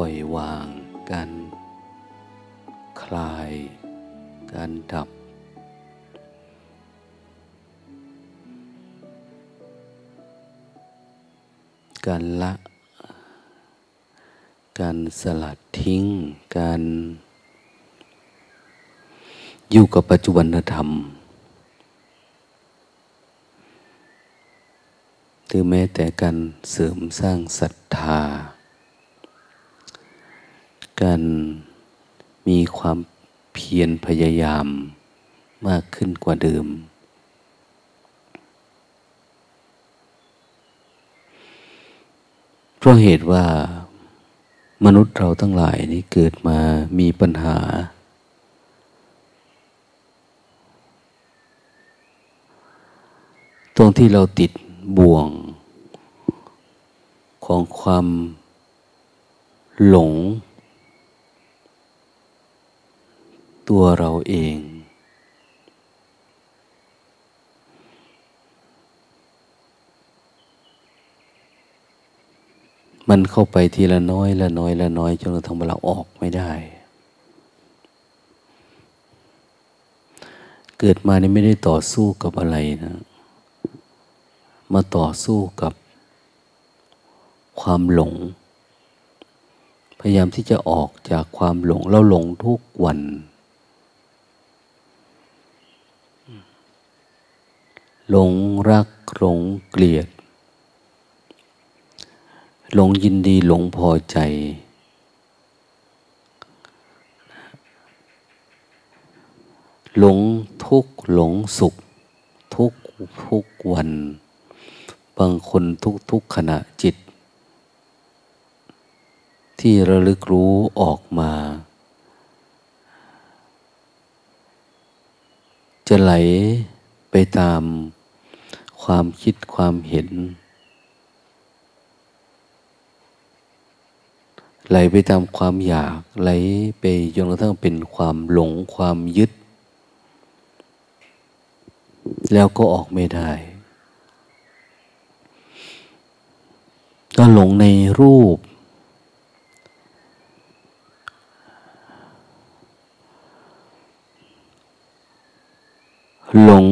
ล่อยวางการคลาย การดับ การละ การสลัดทิ้ง การอยู่กับปัจจุบันธรรมหรือแม้แต่การเสริมสร้างศรัทธา การมีความเพียรพยายามมากขึ้นกว่าเดิม เพราะเหตุว่ามนุษย์เราทั้งหลายนี้เกิดมามีปัญหา ตรงที่เราติดบ่วง ของความหลง ตัวเราเอง มันเข้าไปทีละน้อยละน้อยละน้อยจนกระทั่งเราออกไม่ได้ เกิดมานี่ไม่ได้ต่อสู้กับอะไรนะ มาต่อสู้กับความหลงพยายามที่จะออกจากความหลงเราหลงทุกวัน หลงรักหลงเกลียด หลงยินดีหลงพอใจ หลงทุกหลงสุข ทุกทุกวัน บางคนทุกๆขณะจิต ที่ระลึกรู้ออกมา จะไหลไปตาม ความคิดความเห็น ไหลไปตามความอยากไหลไปจนกระทั่งเป็นความหลงความยึด แล้วก็ออกไม่ได้ก็หลงในรูป หลง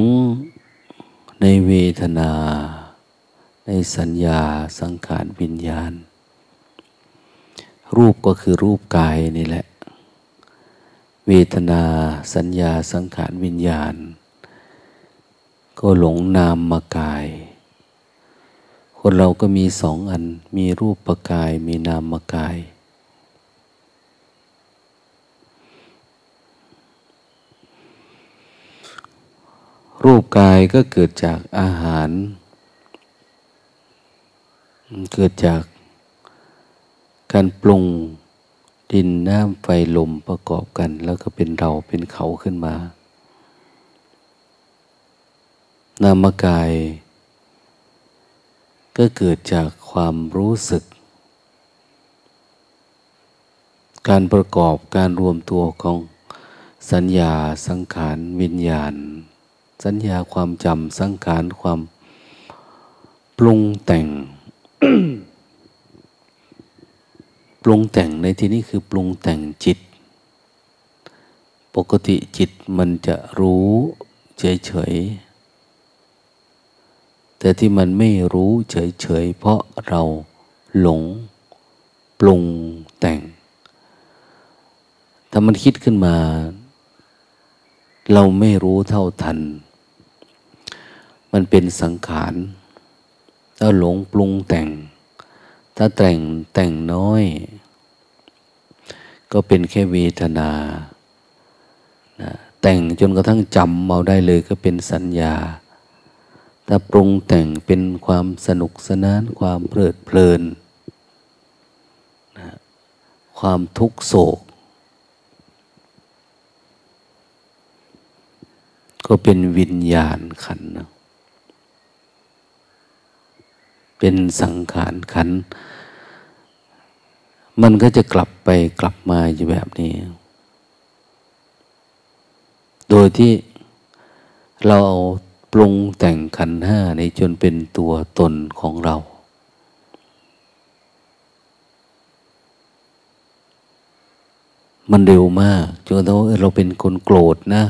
ในเวทนา ในสัญญาสังขารวิญญาณ รูปก็คือรูปกายนี่แหละ เวทนาสัญญาสังขารวิญญาณ ก็หลงนามมากาย คนเราก็มีสองอันมีรูปประกายมีนามกาย รูปกายก็เกิดจากอาหาร เกิดจากการปรุงดินน้ำไฟลมประกอบกัน แล้วก็เป็นเราเป็นเขาขึ้นมา นามกาย ก็เกิดจากความรู้สึก การประกอบการรวมตัวของสัญญาสังขาร วิญญาณ สัญญาความจำสังขารความปรุงแต่ง ปรุงแต่งในที่นี้คือปรุงแต่งจิต ปกติจิตมันจะรู้เฉยๆ แต่ที่มันไม่รู้เฉยๆ เพราะเราหลงปรุงแต่ง ถ้ามันคิดขึ้นมา เราไม่รู้เท่าทัน มันเป็นสังขารถ้าหลงปรุงแต่ง ถ้าแต่งแต่งน้อย ก็เป็นแค่เวทนานะแต่งจนกระทั่งจำเมาได้เลยก็เป็นสัญญา ถ้าปรุงแต่งเป็นความสนุกสนาน ความเพลิดเพลินนะความทุกโศก ก็เป็นวิญญาณขันนะ เป็นสังขารขัน มันก็จะกลับไปกลับมาอยู่แบบนี้ โดยที่เราเอาปรุงแต่งขันห้าในจนเป็นตัวตนของเรา มันเร็วมากจนกระทั่งเราเป็นคนโกรธนะ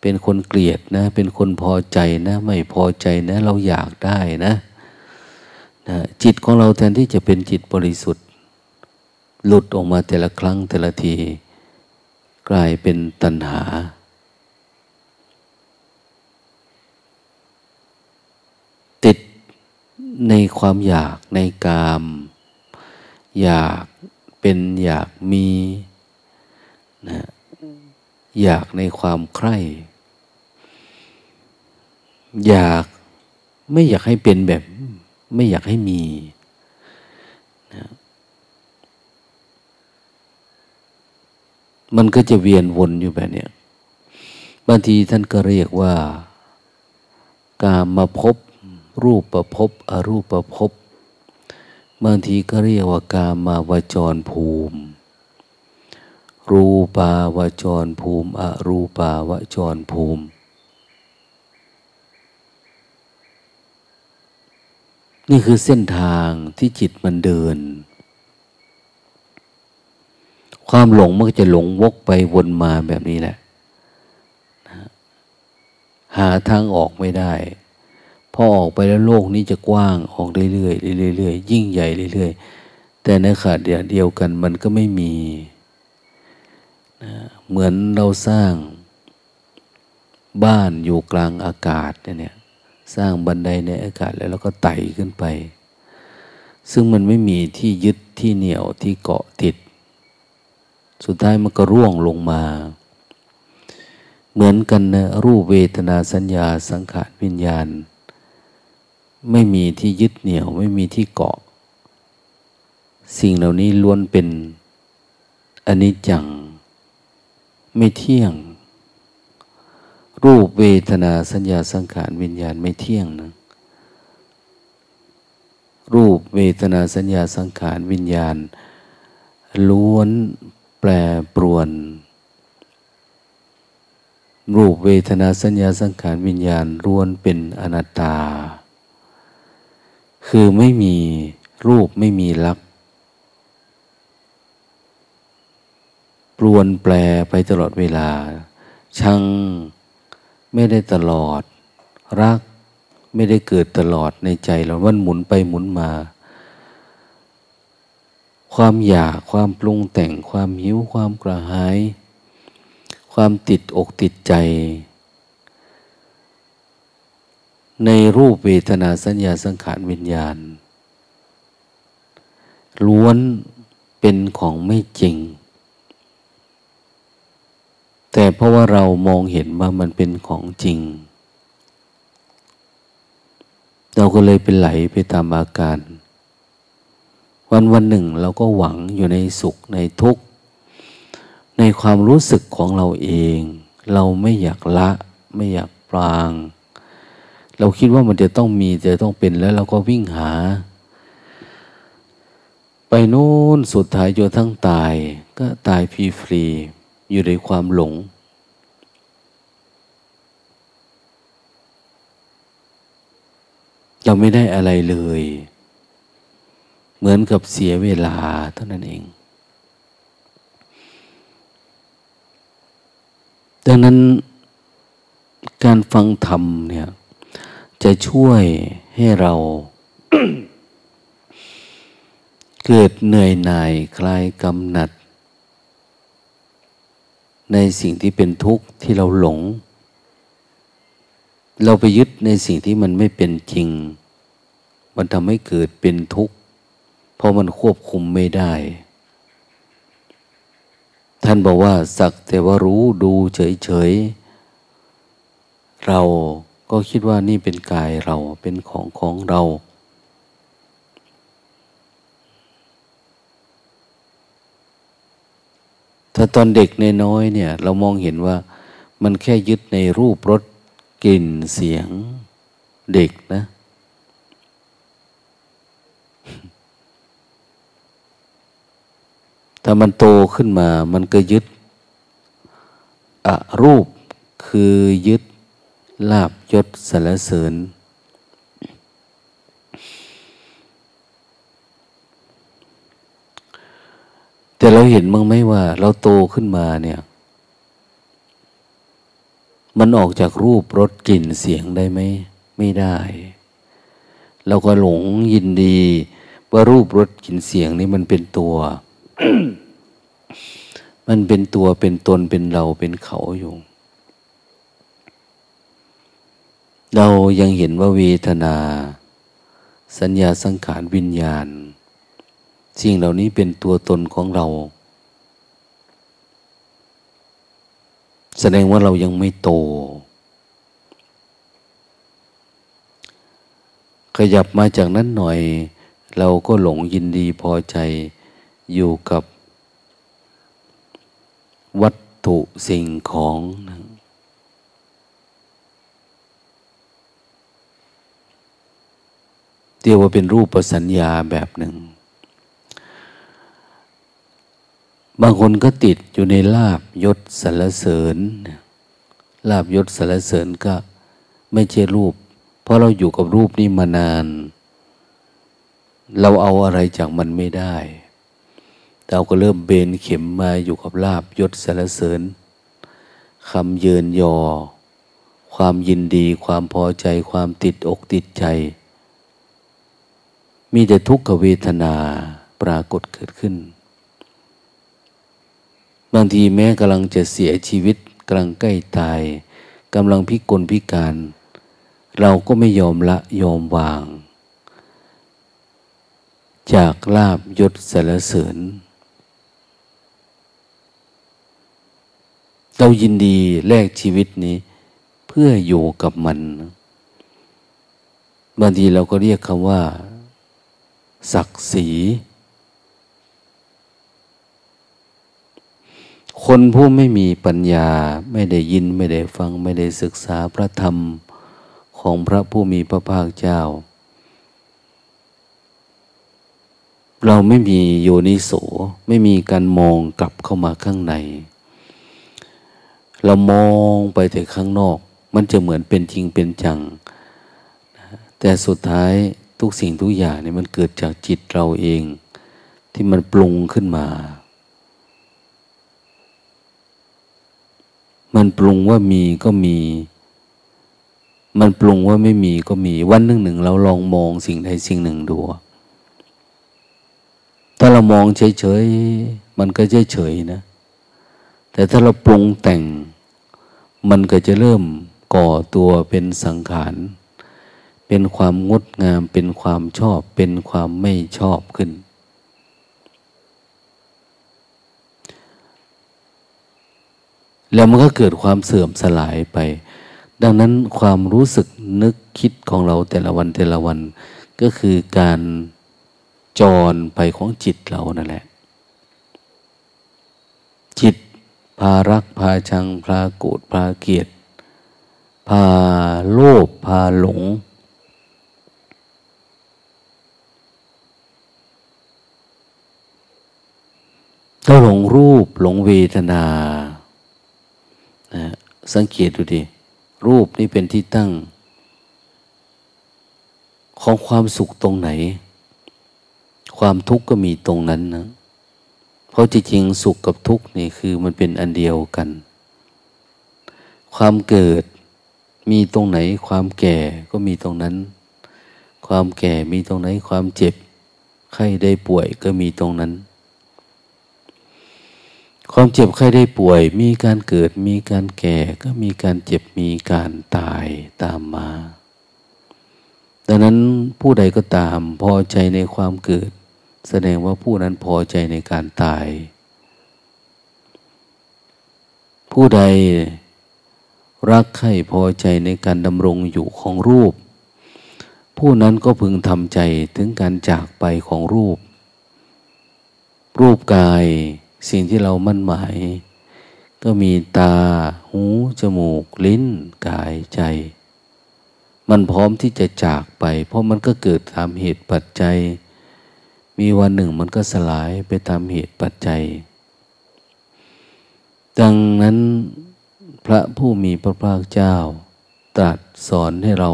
เป็นคนเกลียดนะ เป็นคนพอใจนะ ไม่พอใจนะ เราอยากได้นะ นะจิตของเราแทนที่จะเป็นจิตบริสุทธิ์ หลุดออกมาแต่ละครั้งแต่ละที กลายเป็นตัณหา ติดในความอยากในกาม อยากเป็นอยากมีนะอยากในความใคร่ อยากไม่อยากให้เป็นแบบ ไม่อยากให้มีนะมันก็จะเวียนวนอยู่แบบนี้บางทีท่านก็เรียกว่า กามาพบรูปประพบอรูปประพบบางทีก็เรียกว่ากามาวจรภูมิ รูปาวจรภูมิ อรูปาวจรภูมิ นี่คือเส้นทางที่จิตมันเดิน ความหลงมันก็จะหลงวกไปวนมาแบบนี้แหละหาทางออกไม่ได้ พอออกไปแล้วโลกนี้จะกว้างออกเรื่อยๆเรื่อยๆยิ่งใหญ่เรื่อยๆ แต่ในขาดเดียวกันมันก็ไม่มีนะเหมือนเราสร้างบ้านอยู่กลางอากาศเนี่ย สร้างบันไดในอากาศแล้วเราก็ไต่ขึ้นไป ซึ่งมันไม่มีที่ยึดที่เหนี่ยวที่เกาะติด สุดท้ายมันก็ร่วงลงมา เหมือนกันนะรูปเวทนาสัญญาสังขารวิญญาณ ไม่มีที่ยึดเหนี่ยว ไม่มีที่เกาะ สิ่งเหล่านี้ล้วนเป็นอนิจจัง ไม่เที่ยง รูปเวทนาสัญญาสังขารวิญญาณไม่เที่ยงนะรูปเวทนาสัญญาสังขารวิญญาณ ล้วนแปรปรวน รูปเวทนาสัญญาสังขารวิญญาณล้วนเป็นอนัตตา คือไม่มีรูปไม่มีลักษณ์ปลวนแปลไปตลอดเวลาชัง ไม่ได้ตลอด รักไม่ได้เกิดตลอดในใจเรามันหมุนไปหมุนมา ความอยากความปรุงแต่งความหิวความกระหาย ความติดอกติดใจ ในรูปเวทนาสัญญาสังขารวิญญาณ ล้วนเป็นของไม่จริง แต่เพราะว่าเรามองเห็นว่ามันเป็นของจริง เราก็เลยเป็นไหลไปตามอาการ วันวันหนึ่งเราก็หวังอยู่ในสุขในทุกข์ ในความรู้สึกของเราเอง เราไม่อยากละไม่อยากปราง เราคิดว่ามันจะต้องมีจะต้องเป็นแล้วเราก็วิ่งหา ไปโน้นสุดท้ายจนทั้งตาย ก็ตายฟรีฟรี อยู่ในความหลง เราไม่ได้อะไรเลย เหมือนกับเสียเวลาเท่านั้นเอง ดังนั้นการฟังธรรมเนี่ย จะช่วยให้เราเกิดเหนื่อยหน่ายคลายกำหนัด ในสิ่งที่เป็นทุกข์ที่เราหลง เราไปยึดในสิ่งที่มันไม่เป็นจริง มันทำให้เกิดเป็นทุกข์ เพราะมันควบคุมไม่ได้ ท่านบอกว่าสักแต่ว่ารู้ดูเฉยๆ เราก็คิดว่านี่เป็นกายเราเป็นของของเรา ถ้าตอนเด็กในน้อยเนี่ย เรามองเห็นว่ามันแค่ยึดในรูปรสกลิ่นเสียงเด็กนะถ้ามันโตขึ้นมา มันก็ยึดอรูปคือยึดลาบยศสารเสริญ แต่เราเห็นมั้งไหมว่า เราโตขึ้นมาเนี่ย มันออกจากรูปรสกลิ่นเสียงได้ไหม ไม่ได้ เราก็หลงยินดี ว่ารูปรสกลิ่นเสียงนี่มันเป็นตัว มันเป็นตัวเป็นตนเป็นเราเป็นเขาอยู่เรายังเห็นว่าเวทนา สัญญาสังขารวิญญาณ สิ่งเหล่านี้เป็นตัวตนของเรา แสดงว่าเรายังไม่โต ขยับมาจากนั้นหน่อย เราก็หลงยินดีพอใจอยู่กับวัตถุสิ่งของนะเรียกว่าเป็นรูปสัญญาแบบหนึ่ง บางคนก็ติดอยู่ในลาบยศสรรเสริญ ลาบยศสรรเสริญก็ไม่ใช่รูป เพราะเราอยู่กับรูปนี้มานาน เราเอาอะไรจากมันไม่ได้เราก็เริ่มเบนเข็มมาอยู่กับลาบยศสรรเสริญคำเยินยอ ความยินดี ความพอใจ ความติดอกติดใจ มีแต่ทุกขเวทนาปรากฏเกิดขึ้น บางทีแม้กำลังจะเสียชีวิตกำลังใกล้ตายกำลังพิกลพิการ เราก็ไม่ยอมละยอมวาง จากลาบยศสารเสริญ เรายินดีแลกชีวิตนี้ เพื่ออยู่กับมัน บางทีเราก็เรียกคำว่า ศักดิ์ศรี คนผู้ไม่มีปัญญาไม่ได้ยินไม่ได้ฟังไม่ได้ศึกษาพระธรรมของพระผู้มีพระภาคเจ้า เราไม่มีโยนิโสไม่มีการมองกลับเข้ามาข้างใน เรามองไปแต่ข้างนอก มันจะเหมือนเป็นจริงเป็นจัง แต่สุดท้ายทุกสิ่งทุกอย่างเนี่ยมันเกิดจากจิตเราเอง ที่มันปรุงขึ้นมา มันปรุงว่ามีก็มี มันปรุงว่าไม่มีก็มี วันหนึ่งหนึ่งเราลองมองสิ่งใดสิ่งหนึ่งดู ถ้าเรามองเฉยๆ มันก็เฉยๆนะ แต่ถ้าเราปรุงแต่ง มันก็จะเริ่มก่อตัวเป็นสังขาร เป็นความงดงาม เป็นความชอบ เป็นความไม่ชอบขึ้น แล้วมันก็เกิดความเสื่อมสลายไป ดังนั้นความรู้สึกนึกคิดของเราแต่ละวันแต่ละวัน ก็คือการจรไปของจิตเรานั่นแหละ จิตพารักพาชัง พาโกรธพาเกลียด พาโลภพาหลง ก็หลงรูปหลงเวทนา สังเกตดูดิ รูปนี่เป็นที่ตั้ง ของความสุขตรงไหน ความทุกข์ก็มีตรงนั้นนะ เพราะจริงๆสุขกับทุกข์นี่คือมันเป็นอันเดียวกัน ความเกิดมีตรงไหน ความแก่ก็มีตรงนั้น ความแก่มีตรงไหน ความเจ็บ ไข้ได้ป่วยก็มีตรงนั้น ความเจ็บไข้ได้ป่วย มีการเกิดมีการแก่ ก็มีการเจ็บมีการตายตามมา ดังนั้นผู้ใดก็ตามพอใจในความเกิด แสดงว่าผู้นั้นพอใจในการตาย ผู้ใดรักใคร่พอใจในการดำรงอยู่ของรูป ผู้นั้นก็พึงทำใจถึงการจากไปของรูป รูปกาย สิ่งที่เรามั่นหมาย ก็มีตา หู จมูก ลิ้น กายใจ มันพร้อมที่จะจากไป เพราะมันก็เกิดตามเหตุปัจจัย มีวันหนึ่งมันก็สลายไปตามเหตุปัจจัย ดังนั้นพระผู้มีพระภาคเจ้า ตรัสสอนให้เรา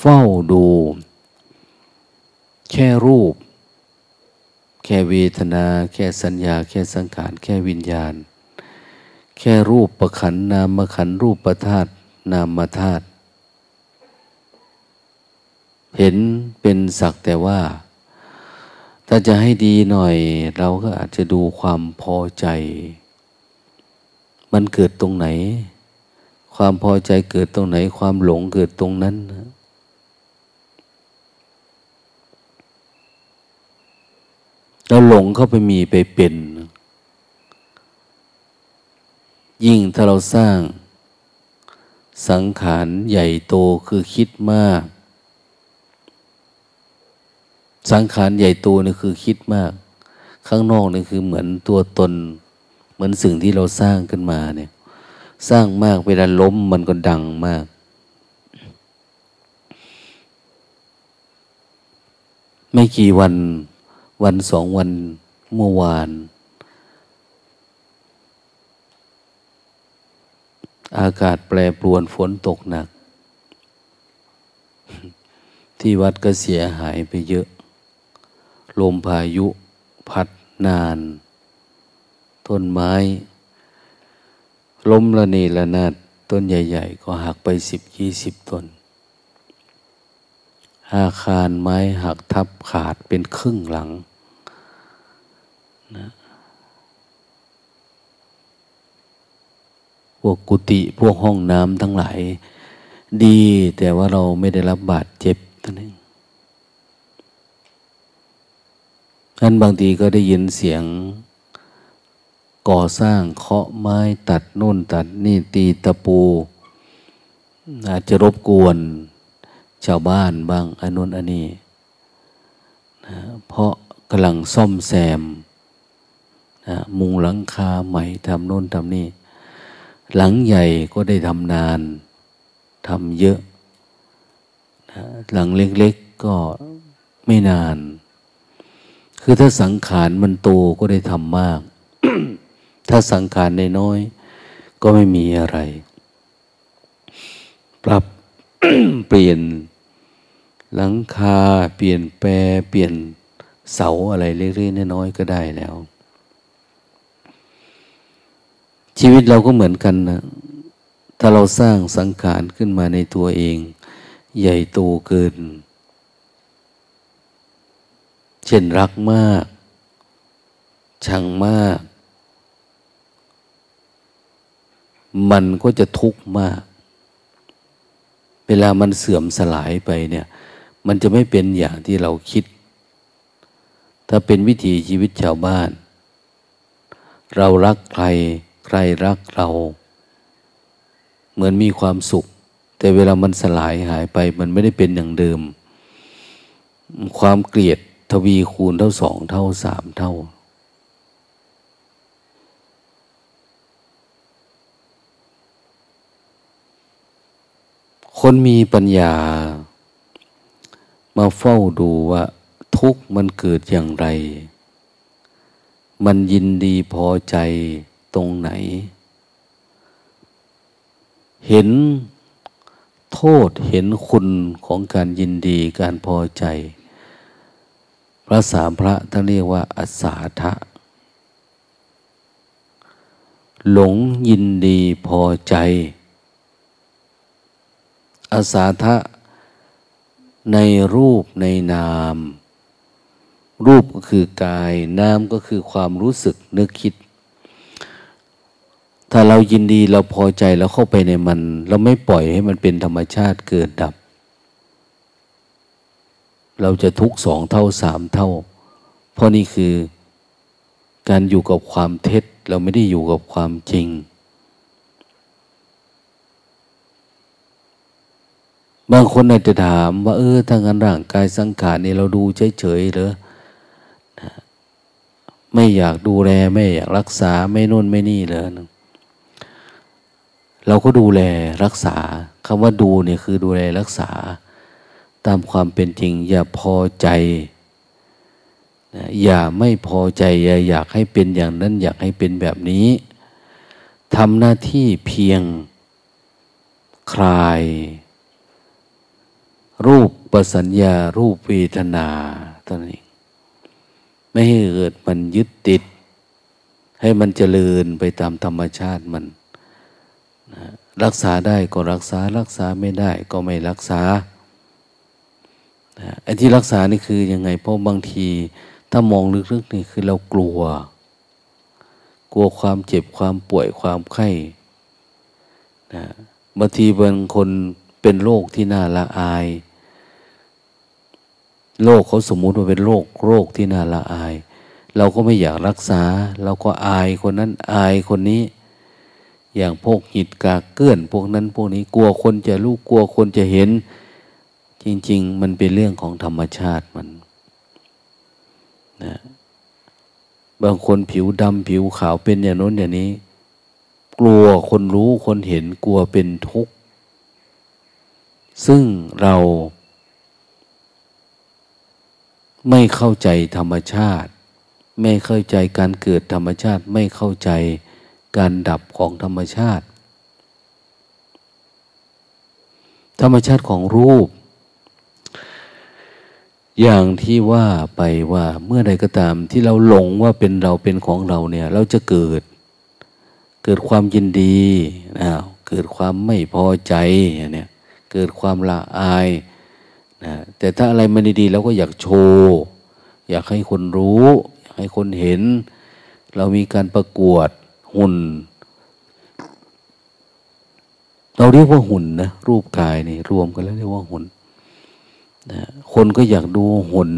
เฝ้าดู แค่รูป แค่เวทนา แค่สัญญา แค่สังขาร แค่วิญญาณ แค่รูปประขันนามขันรูปประธาตนามธาตุเห็นเป็นสักแต่ว่า ถ้าจะให้ดีหน่อย เราก็อาจจะดูความพอใจ มันเกิดตรงไหน ความพอใจเกิดตรงไหน ความหลงเกิดตรงนั้นนะ เราหลงเข้าไปมีไปเป็น ยิ่งถ้าเราสร้าง สังขารใหญ่โตคือคิดมาก สังขารใหญ่โตนี่คือคิดมาก ข้างนอกนี่คือเหมือนตัวตน เหมือนสิ่งที่เราสร้างขึ้นมาเนี่ย สร้างมากเวลาล้มมันก็ดังมากไม่กี่วัน วันสองวันเมื่อวาน อากาศแปรปรวนฝนตกหนัก ที่วัดก็เสียหายไปเยอะ ลมพายุพัดนาน ต้นไม้ ล้มละเนระนาดต้นใหญ่ ๆ ก็หักไปสิบยี่สิบต้น อาคารไม้หักทับขาดเป็นครึ่งหลังนะพวกกุฏิพวกห้องน้ำทั้งหลาย ดี แต่ว่าเราไม่ได้รับบาดเจ็บท่านเองท่านบางทีก็ได้ยินเสียง ก่อสร้างเคาะไม้ตัดโน่นตัดนี่ตีตะปู อาจจะรบกวน ชาวบ้านบ้างอนนุนอันนี้นะเพราะกำลังซ่อมแซมนะมุงหลังคาใหม่ทำโน่นทำนี่ หลังใหญ่ก็ได้ทำนานทำเยอะนะหลังเล็กๆก็ไม่นาน คือถ้าสังขารมันโตก็ได้ทำมาก ถ้าสังขารนน้อยก็ไม่มีอะไร ปรับ เปลี่ยนหลังคา เปลี่ยนแปรเปลี่ยนเสาอะไรเล็กๆน้อยๆก็ได้แล้ว ชีวิตเราก็เหมือนกันนะถ้าเราสร้างสังขารขึ้นมาในตัวเอง ใหญ่โตเกิน เช่นรักมาก ชังมาก มันก็จะทุกข์มาก เวลามันเสื่อมสลายไปเนี่ย มันจะไม่เป็นอย่างที่เราคิด ถ้าเป็นวิถีชีวิตชาวบ้าน เรารักใคร ใครรักเรา เหมือนมีความสุข แต่เวลามันสลายหายไป มันไม่ได้เป็นอย่างเดิม ความเกลียดทวีคูณเท่าสองเท่าสามเท่า คนมีปัญญา มาเฝ้าดูว่า ทุกข์มันเกิดอย่างไร มันยินดีพอใจตรงไหน เห็นโทษเห็นคุณของการยินดีการพอใจ พระสามพระท่านเรียกว่าอาสาทะ หลงยินดีพอใจ อาสาทะในรูปในนาม รูปก็คือกาย นามก็คือความรู้สึกนึกคิด ถ้าเรายินดีเราพอใจเราเข้าไปในมัน เราไม่ปล่อยให้มันเป็นธรรมชาติเกิดดับ เราจะทุกสองเท่าสามเท่า เพราะนี่คือการอยู่กับความเท็จ เราไม่ได้อยู่กับความจริง บางคนอาจจะถามว่า เออถ้างั้นร่างกายสังขารนี่เราดูเฉยๆเหรอไม่อยากดูแลไม่อยากรักษาไม่นู่นไม่นี่เลยเราก็ดูแลรักษาคำว่าดูเนี่ยคือดูแลรักษา ตามความเป็นจริง อย่าพอใจอย่าไม่พอใจอย่าอยากให้เป็นอย่างนั้น อยากให้เป็นแบบนี้ทำหน้าที่เพียงคลาย รูปประสัญญารูปเวทนาตอนนี้ ไม่ให้เกิดมันยึดติด ให้มันเจริญไปตามธรรมชาติมันนะรักษาได้ก็รักษา รักษาไม่ได้ก็ไม่รักษาไอ้ที่รักษานี่คือยังไง เพราะบางที ถ้ามองลึกๆนี่คือเรากลัว กลัวความเจ็บความป่วยความไข้นะบางทีบางคนเป็นโรคที่น่าละอาย โรคเขาสมมุติว่าเป็นโรคโรคที่น่าละอาย เราก็ไม่อยากรักษา เราก็อายคนนั้นอายคนนี้ อย่างพวกหิดกากเกื้อนพวกนั้นพวกนี้กลัวคนจะรู้กลัวคนจะเห็น จริง ๆ มันเป็นเรื่องของธรรมชาติมันนะบางคนผิวดำผิวขาวเป็นอย่างน้นอย่างนี้ กลัวคนรู้คนเห็นกลัวเป็นทุกข์ซึ่งเรา ไม่เข้าใจธรรมชาติ ไม่เข้าใจการเกิดธรรมชาติ ไม่เข้าใจการดับของธรรมชาติ ธรรมชาติของรูป อย่างที่ว่าไปว่าเมื่อใดก็ตามที่เราหลงว่าเป็นเราเป็นของเราเนี่ย เราจะเกิด เกิดความยินดีนะเกิดความไม่พอใจเนี่ยเกิดความละอาย นะแต่ถ้าอะไรมันดีๆเราก็อยากโชว์อยากให้คนรู้ อยากให้คนเห็น เรามีการประกวดหุ่น เราเรียกว่าหุ่นนะรูปกายนี่รวมกันแล้วเรียกว่าหุ่นนะคนก็อยากดูหุ่น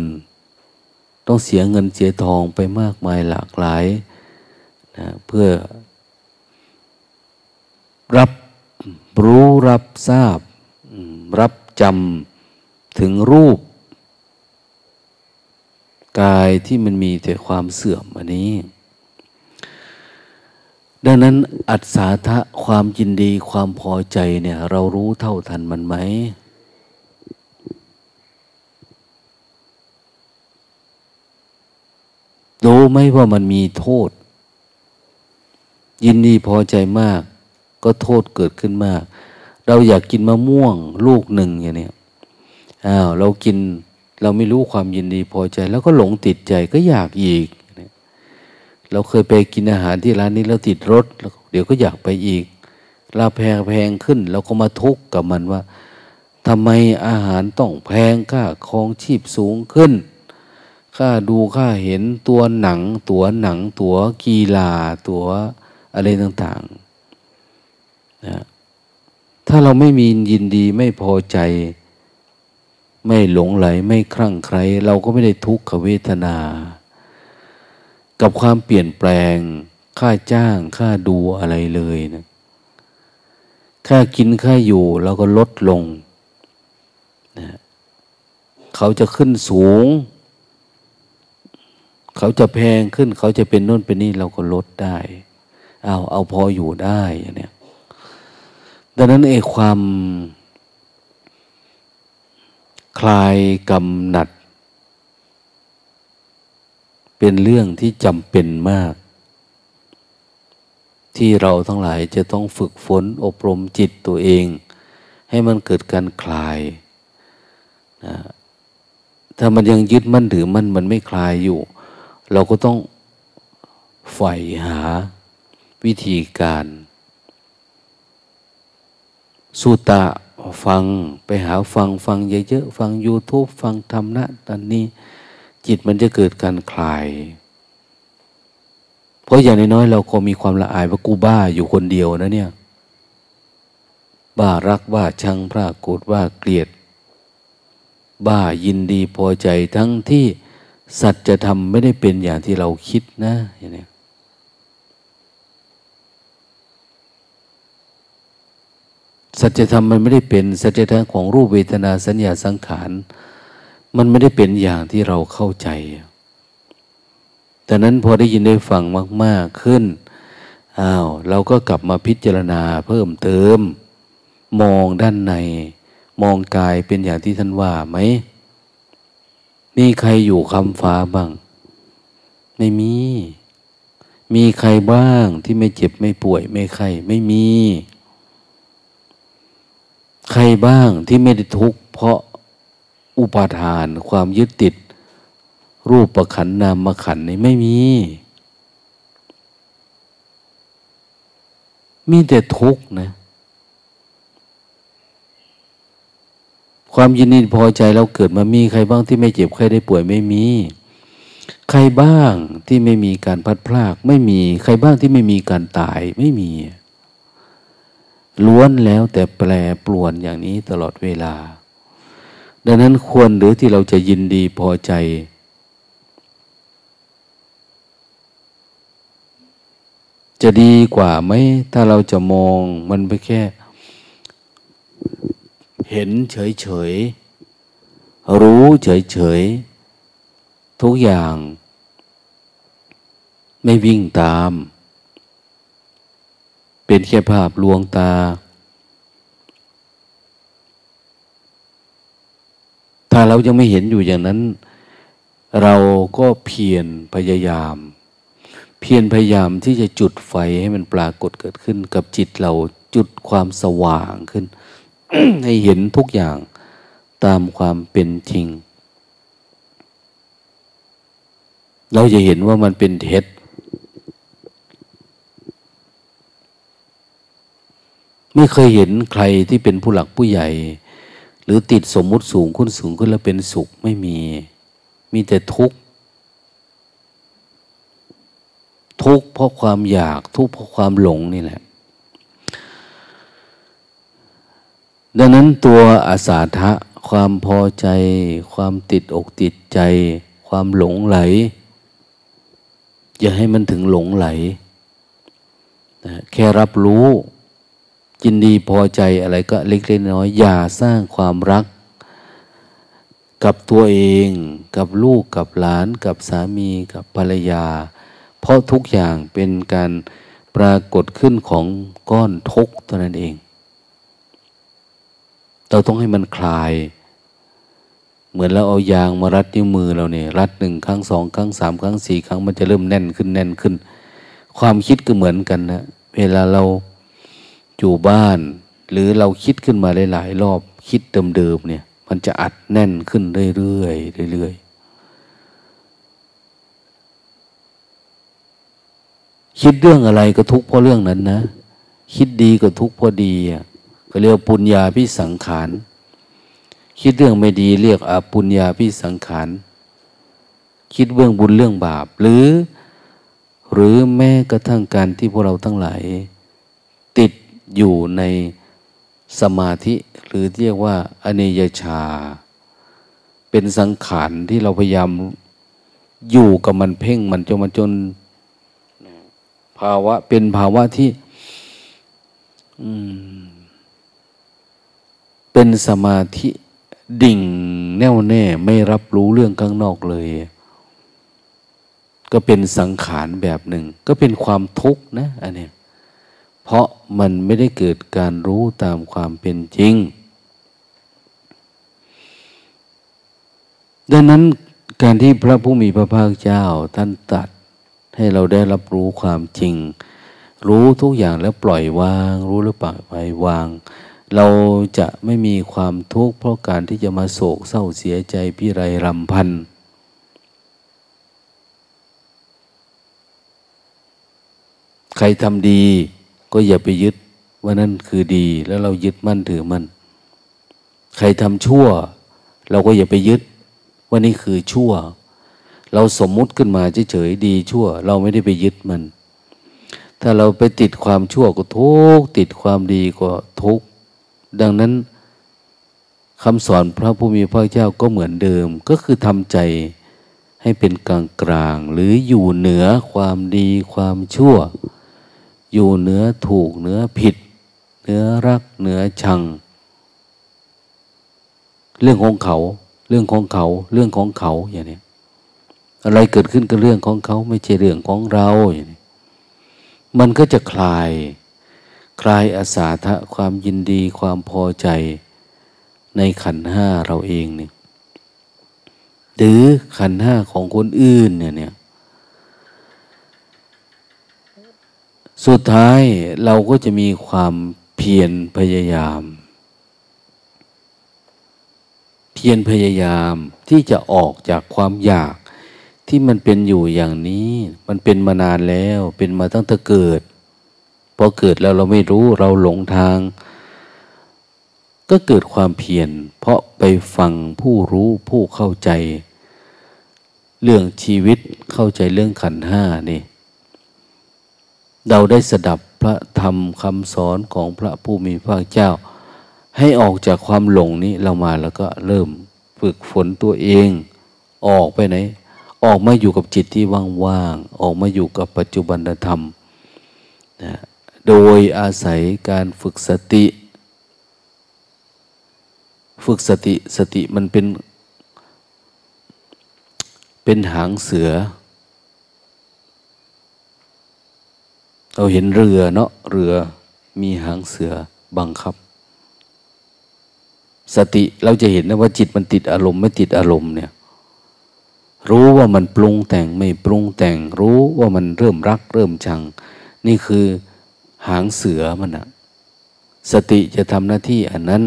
ต้องเสียเงินเสียทองไปมากมายหลากหลายนะเพื่อ รับรู้รับทราบ รับจำ ถึงรูป กายที่มันมีแต่ความเสื่อมอันนี้ ดังนั้นอัศาทะความยินดีความพอใจเนี่ย เรารู้เท่าทันมันไหมรู้ไหมว่ามันมีโทษ ยินดีพอใจมาก ก็โทษเกิดขึ้นมาก เราอยากกินมะม่วง ลูกหนึ่งอย่างนี้ อ้าวเรากินเราไม่รู้ความยินดีพอใจ แล้วก็หลงติดใจก็อยากอีก เราเคยไปกินอาหารที่ร้านนี้แล้วติดรสเดี๋ยวก็อยากไปอีกราแพงแพงขึ้น เราก็มาทุกข์กับมันว่าทำไมอาหารต้องแพงค่าครองชีพสูงขึ้น ค่าดูค่าเห็นตัวหนัง ตัวหนัง ตัวกีฬา ตัวอะไรต่างๆนะถ้าเราไม่มียินดีไม่พอใจ ไม่หลงไหลไม่คลั่งไคล้เราก็ไม่ได้ทุกขเวทนา กับความเปลี่ยนแปลง ค่าจ้าง ค่าดูอะไรเลยนะค่ากินค่าอยู่เราก็ลดลงนะเขาจะขึ้นสูง เขาจะแพงขึ้น เขาจะเป็นน่นเป็นนี่เราก็ลดได้ เอาเอาพออยู่ได้เนี้ยดังนั้นเอความ คลายกำหนัด เป็นเรื่องที่จำเป็นมาก ที่เราทั้งหลายจะต้องฝึกฝนอบรมจิตตัวเอง ให้มันเกิดการคลายนะถ้ามันยังยึดมั่นถือมั่นมันไม่คลายอยู่ เราก็ต้องใฝ่หาวิธีการ สุตะ ฟังไปหาฟังฟังเยอะๆฟัง YouTube ฟังธรรมะตอนนี้ จิตมันจะเกิดการคลาย เพราะอย่างน้อยๆเราคงมีความละอายว่ากูบ้าอยู่คนเดียวนะเนี่ย บ้ารักบ้าชังพระโกรธบ้าเกลียด บ้ายินดีพอใจทั้งที่สัจธรรมไม่ได้เป็นอย่างที่เราคิดนะอย่างนี้ สัจธรรมมันไม่ได้เป็นสัจธรรมของรูปเวทนาสัญญาสังขาร มันไม่ได้เป็นอย่างที่เราเข้าใจแต่นั้นพอได้ยินได้ฟังมาก ๆขึ้นอ้าวเราก็กลับมาพิจารณาเพิ่มเติม มองด้านใน มองกายเป็นอย่างที่ท่านว่าไหมมีใครอยู่คำฟ้าบ้าง ไม่มี มีใครบ้างที่ไม่เจ็บไม่ป่วยไม่ไข้ไม่มี ใครบ้างที่ไม่ได้ทุกข์เพราะอุปาทานความยึดติด รูปประขันนามขันนี่ไม่มี มีแต่ทุกข์นะ ความยินดีพอใจเราเกิดมามีใครบ้างที่ไม่เจ็บใครได้ป่วยไม่มี ใครบ้างที่ไม่มีการพัดพลากไม่มี ใครบ้างที่ไม่มีการตายไม่มี ล้วนแล้วแต่แปรปรวนอย่างนี้ตลอดเวลา ดังนั้นควรหรือที่เราจะยินดีพอใจ จะดีกว่าไหมถ้าเราจะมองมันไปแค่ เห็นเฉยๆ รู้เฉยๆ ทุกอย่าง ไม่วิ่งตาม เป็นแค่ภาพลวงตา ถ้าเรายังไม่เห็นอยู่อย่างนั้น เราก็เพียรพยายาม เพียรพยายามที่จะจุดไฟให้มันปรากฏเกิดขึ้น กับจิตเราจุดความสว่างขึ้น ให้เห็นทุกอย่างตามความเป็นจริง เราจะเห็นว่ามันเป็นเท็จ ไม่เคยเห็นใครที่เป็นผู้หลักผู้ใหญ่ หรือติดสมมุติสูงขึ้นสูงขึ้นแล้วเป็นสุขไม่มี มีแต่ทุกข์ทุกข์เพราะความอยากทุกข์เพราะความหลงนี่แหละ ดังนั้นตัวอาสาทะความพอใจ ความติดอกติดใจ ความหลงไหล อย่าให้มันถึงหลงไหล แค่รับรู้ ยินดีพอใจอะไรก็เล็กๆน้อยอย่าสร้างความรัก กับตัวเองกับลูกกับหลาน กับสามีกับภรรยา เพราะทุกอย่างเป็นการปรากฏขึ้นของก้อนทุกตัวนั้นเอง เราต้องให้มันคลาย เหมือนเราเอายางมารัดนิ้วมือเราเนี่ยรัดหนึ่งครั้งสองครั้งสามครั้งสี่ครั้งมันจะเริ่มแน่นขึ้นแน่นขึ้น ความคิดก็เหมือนกันนะเวลาเรา อยู่บ้าน หรือเราคิดขึ้นมาหลายๆรอบคิดเดิมๆเนี่ย มันจะอัดแน่นขึ้นเรื่อยๆเรื่อยๆคิดเรื่องอะไรก็ทุกข์เพราะเรื่องนั้นนะ คิดดีก็ทุกข์เพราะดีก็เรียกปุญญาพิสังขารคิดเรื่องไม่ดีเรียกอาปุญญาพิสังขารคิดเรื่องบุญเรื่องบาป หรือ หรือแม้กระทั่งการที่พวกเราทั้งหลาย อยู่ในสมาธิหรือเรียกว่า อเนยชา เป็นสังขารที่เราพยายามอยู่กับมันเพ่งมันจนมันจน ภาวะเป็นภาวะที่เป็นสมาธิดิ่งแน่วแน่ไม่รับรู้เรื่องข้างนอกเลย ก็เป็นสังขารแบบหนึ่ง ก็เป็นความทุกข์นะอันนี้ เพราะมันไม่ได้เกิดการรู้ตามความเป็นจริง ดังนั้นการที่พระผู้มีพระภาคเจ้าท่านตัดให้เราได้รับรู้ความจริง รู้ทุกอย่างแล้วปล่อยวาง รู้แล้วปล่อยไปวาง เราจะไม่มีความทุกข์เพราะการที่จะมาโศกเศร้าเสียใจพี่ไรรำพันใครทำดี ก็อย่าไปยึดว่านั่นคือดี แล้วเรายึดมั่นถือมั่นใครทำชั่ว เราก็อย่าไปยึดว่านี่คือชั่ว เราสมมุติขึ้นมาเฉยๆดีชั่ว เราไม่ได้ไปยึดมัน ถ้าเราไปติดความชั่วก็ทุกติดความดีก็ทุกดังนั้นคำสอนพระผู้มีพระเจ้าก็เหมือนเดิม ก็คือทำใจให้เป็นกลางกลางหรืออยู่เหนือความดีความชั่ว อยู่เหนือถูกเหนือผิด เหนือรักเหนือชัง เรื่องของเขา เรื่องของเขา เรื่องของเขาอย่างนี้อะไรเกิดขึ้นก็เรื่องของเขาไม่ใช่เรื่องของเราอย่างนี้มันก็จะคลาย คลายอาสาทะความยินดีความพอใจในขันห้าเราเองเนี่ยหรือขันห้าของคนอื่นเนี่ยเนี่ย สุดท้ายเราก็จะมีความเพียรพยายาม เพียรพยายามที่จะออกจากความอยากที่มันเป็นอยู่อย่างนี้ มันเป็นมานานแล้วเป็นมาตั้งแต่เกิดพอเกิดแล้วเราไม่รู้เราหลงทาง ก็เกิดความเพียรเพราะไปฟังผู้รู้ผู้เข้าใจ เรื่องชีวิตเข้าใจเรื่องขันห้านี่ เราได้สดับพระธรรมคำสอนของพระผู้มีพระเจ้า ให้ออกจากความหลงนี้เรามาแล้วก็เริ่มฝึกฝนตัวเอง ออกไปไหน ออกมาอยู่กับจิตที่ว่างๆออกมาอยู่กับปัจจุบันธรรมนะโดยอาศัยการฝึกสติ ฝึกสติสติมันเป็น เป็นหางเสือ เราเห็นเรือเนาะเรือมีหางเสือบังคับ สติเราจะเห็นนะว่าจิตมันติดอารมณ์ไม่ติดอารมณ์เนี่ย รู้ว่ามันปรุงแต่งไม่ปรุงแต่ง รู้ว่ามันเริ่มรัก เริ่มชัง นี่คือหางเสือมันอะสติจะทำหน้าที่อันนั้น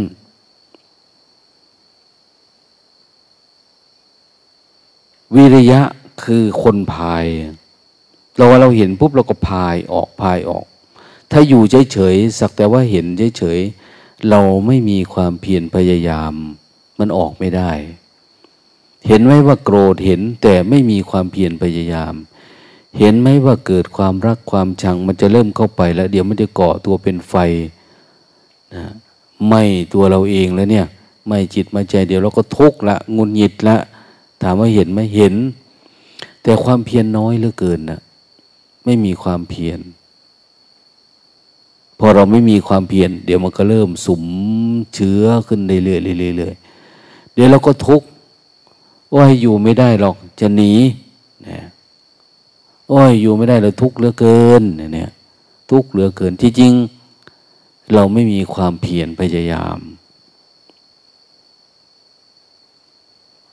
วิริยะคือคนพาย เราว่าเราเห็นปุ๊บเราก็พายออกพายออก ถ้าอยู่เฉยๆสักแต่ว่าเห็นเฉยๆเราไม่มีความเพียรพยายาม มันออกไม่ได้ เห็นไหมว่าโกรธเห็นแต่ไม่มีความเพียรพยายาม เห็นไหมว่าเกิดความรักความชัง มันจะเริ่มเข้าไปแล้ว เดี๋ยวมันจะเกาะตัวเป็นไฟนะไม่ตัวเราเองแล้วเนี่ย ไม่จิตมาใจเดี๋ยวเราก็ทุกข์ละงุนหงิดละ ถามว่าเห็นไหมเห็น แต่ความเพียรนน้อยเหลือเกินนะ ไม่มีความเพียรพอเราไม่มีความเพียรเดี๋ยวมันก็เริ่มสุมเชื้อขึ้นเรื่อยๆเรื่อยๆเดี๋ยวเราก็ทุกข์ว่าอยู่ไม่ได้หรอกจะหนีนะโอ้ยอยู่ไม่ได้เลยทุกข์เหลือเกินเนี่ยทุกข์เหลือเกินที่จริงเราไม่มีความเพียรพยายาม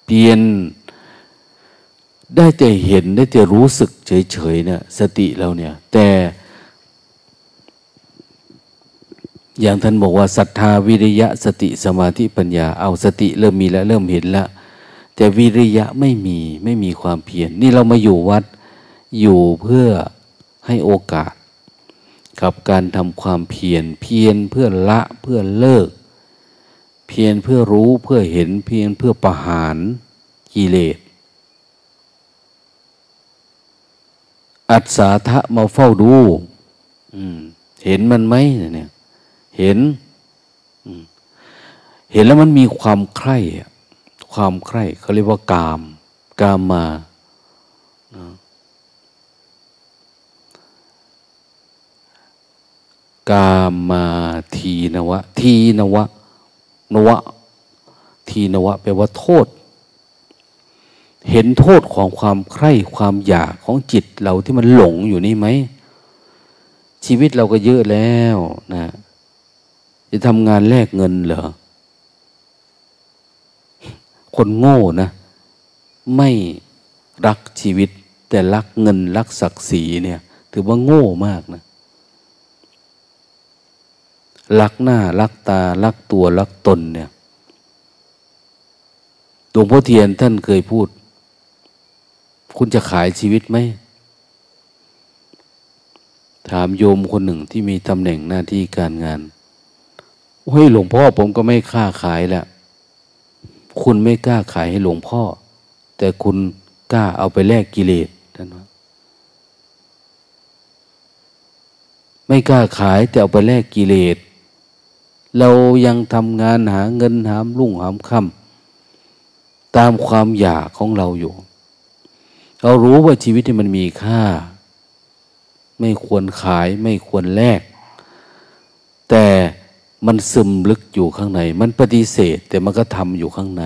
เพียร ได้แต่เห็นได้แต่รู้สึกเฉยๆเนี่ยสติเราเนี่ย แต่ อย่างท่านบอกว่าศรัทธาวิริยะสติสมาธิปัญญา เอาสติเริ่มมีแล้วเริ่มเห็นแล้วแต่วิริยะไม่มีไม่มีความเพียรนี่เรามาอยู่วัดอยู่เพื่อให้โอกาส กับการทำความเพียรเพียรเพื่อละเพื่อเลิก เพียรเพื่อรู้เพื่อเห็นเพียรเพื่อประหารกิเลส อัศาทะมาเฝ้าดูเห็นมันไหมเนี่ย เห็นเห็นแล้วมันมีความใคร่ความใคร่เขาเรียกว่ากาม กามมาากามาทีนวะ ทีนวะ นวะ ทีนวะแปลว่าโทษ เห็นโทษของความใคร่ความอยากของจิตเราที่มันหลงอยู่นี่ไหม ชีวิตเราก็เยอะแล้วนะ จะทำงานแลกเงินเหรอ คนโง่นะ ไม่รักชีวิต แต่รักเงินรักศักดิ์ศรีเนี่ย ถือว่าโง่มากนะรักหน้ารักตารักตัวรักตนเนี่ยหลวงพ่อเทียนท่านเคยพูด คุณจะขายชีวิตไหม ถามโยมคนหนึ่งที่มีตำแหน่งหน้าที่การงานเฮ้ยหลวงพ่อผมก็ไม่กล้าขายแล้ว คุณไม่กล้าขายให้หลวงพ่อ แต่คุณกล้าเอาไปแลกกิเลสท่านว่าไม่กล้าขายแต่เอาไปแลกกิเลส เรายังทำงานหาเงินหามรุ่งหามค่ำตามความอยากของเราอยู่ เรารู้ว่าชีวิตที่มันมีค่า ไม่ควรขายไม่ควรแลก แต่มันซึมลึกอยู่ข้างใน มันปฏิเสธแต่มันก็ทำอยู่ข้างใน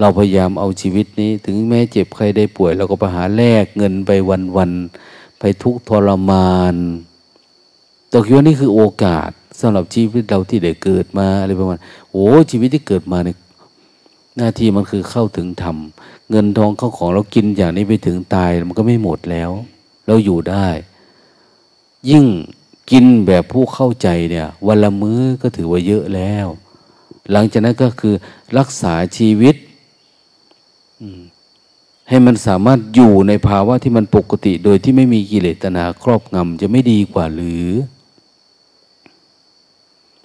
เราพยายามเอาชีวิตนี้ ถึงแม้เจ็บใครได้ป่วยเราก็ไปหาแลกเงินไปวันๆไปทุกทรมานตกอยู่านี่คือโอกาสสำหรับชีวิตเราที่ได้เกิดมาอะไรประมาณโอ้ชีวิตที่เกิดมาเนี่ย หน้าที่มันคือเข้าถึงธรรม เงินทองเข้าของเรากินอย่างนี้ไปถึงตายมันก็ไม่หมดแล้ว เราอยู่ได้ ยิ่งกินแบบผู้เข้าใจเนี่ย วันละมื้อก็ถือว่าเยอะแล้ว หลังจากนั้นก็คือรักษาชีวิตให้มันสามารถอยู่ในภาวะที่มันปกติ โดยที่ไม่มีกิเลสตนาครอบงำจะไม่ดีกว่าหรือ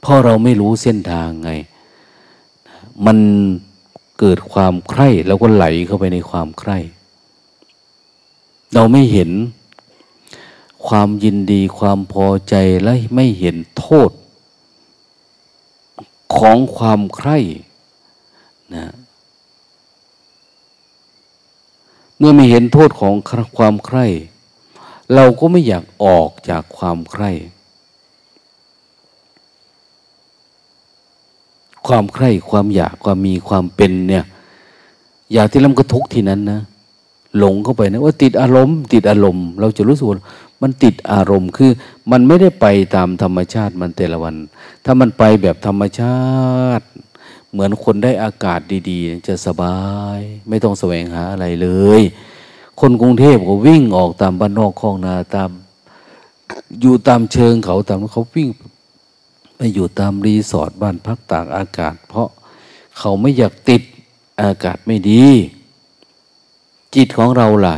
เพราะเราไม่รู้เส้นทางไง มัน เกิดความใคร่แล้วก็ไหลเข้าไปในความใคร่ เราไม่เห็นความยินดีความพอใจและไม่เห็นโทษ ของความใคร่นะเมื่อไม่เห็นโทษของความใคร่ เราก็ไม่อยากออกจากความใคร่ ความใคร่ความอยากความมีความเป็นเนี่ยอยากที่ล้ำก็ทุกที่นั้นนะหลงเข้าไปนะว่าติดอารมณ์ ติดอารมณ์ เราจะรู้สึกว่ามันติดอารมณ์คือ มันไม่ได้ไปตามธรรมชาติมันแต่ละวัน ถ้ามันไปแบบธรรมชาติ เหมือนคนได้อากาศดี ๆ จะสบาย ไม่ต้องแสวงหาอะไรเลย คนกรุงเทพก็วิ่งออกตามบ้านนอกคลองนาตาม อยู่ตามเชิงเขาตามเขาวิ่ง ไปอยู่ตามรีสอร์ทบ้านพักตากอากาศ เพราะเขาไม่อยากติดอากาศไม่ดี จิตของเราล่ะ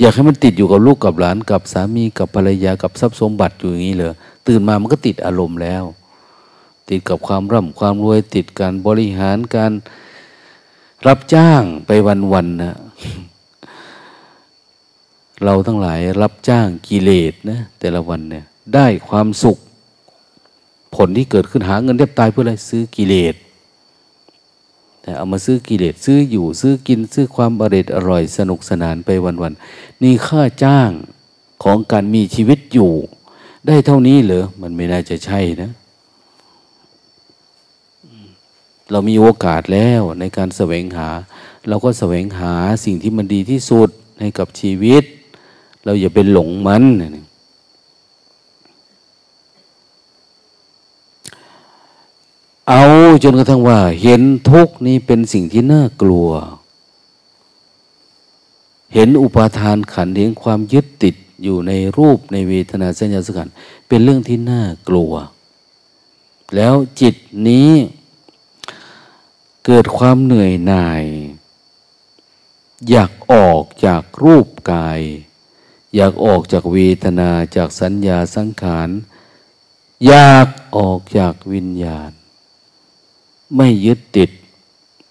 อยากให้มันติดอยู่กับลูกกับหลานกับสามีกับภรรยากับทรัพย์สมบัติอยู่อย่างนี้เลยตื่นมามันก็ติดอารมณ์แล้ว ติดกับความร่ำความรวยติดการบริหารการรับจ้างไปวันๆนะเราทั้งหลายรับจ้างกิเลสนะแต่ละวันเนี่ย ได้ความสุข ผลที่เกิดขึ้นหาเงินเรียบตายเพื่ออะไรซื้อกิเลสแต่เอามาซื้อกิเลสซื้ออยู่ซื้อกินซื้อความอร่อยอร่อยสนุกสนานไปวันๆนี่ค่าจ้างของการมีชีวิตอยู่ ได้เท่านี้เหรอมันไม่น่าจะใช่นะ เรามีโอกาสแล้วในการแสวงหา เราก็แสวงหาสิ่งที่มันดีที่สุดให้กับชีวิต เราอย่าเป็นหลงมัน เอาจนกระทั่งว่า เห็นทุกนี้เป็นสิ่งที่น่ากลัว เห็นอุปาทานขันเห็นความยึดติดอยู่ในรูปในเวทนาสัญญาสังขารเป็นเรื่องที่น่ากลัว แล้วจิตนี้เกิดความเหนื่อยหน่าย อยากออกจากรูปกาย อยากออกจากเวทนาจากสัญญาสังขาร อยากออกจากวิญญาณ ไม่ยึดติด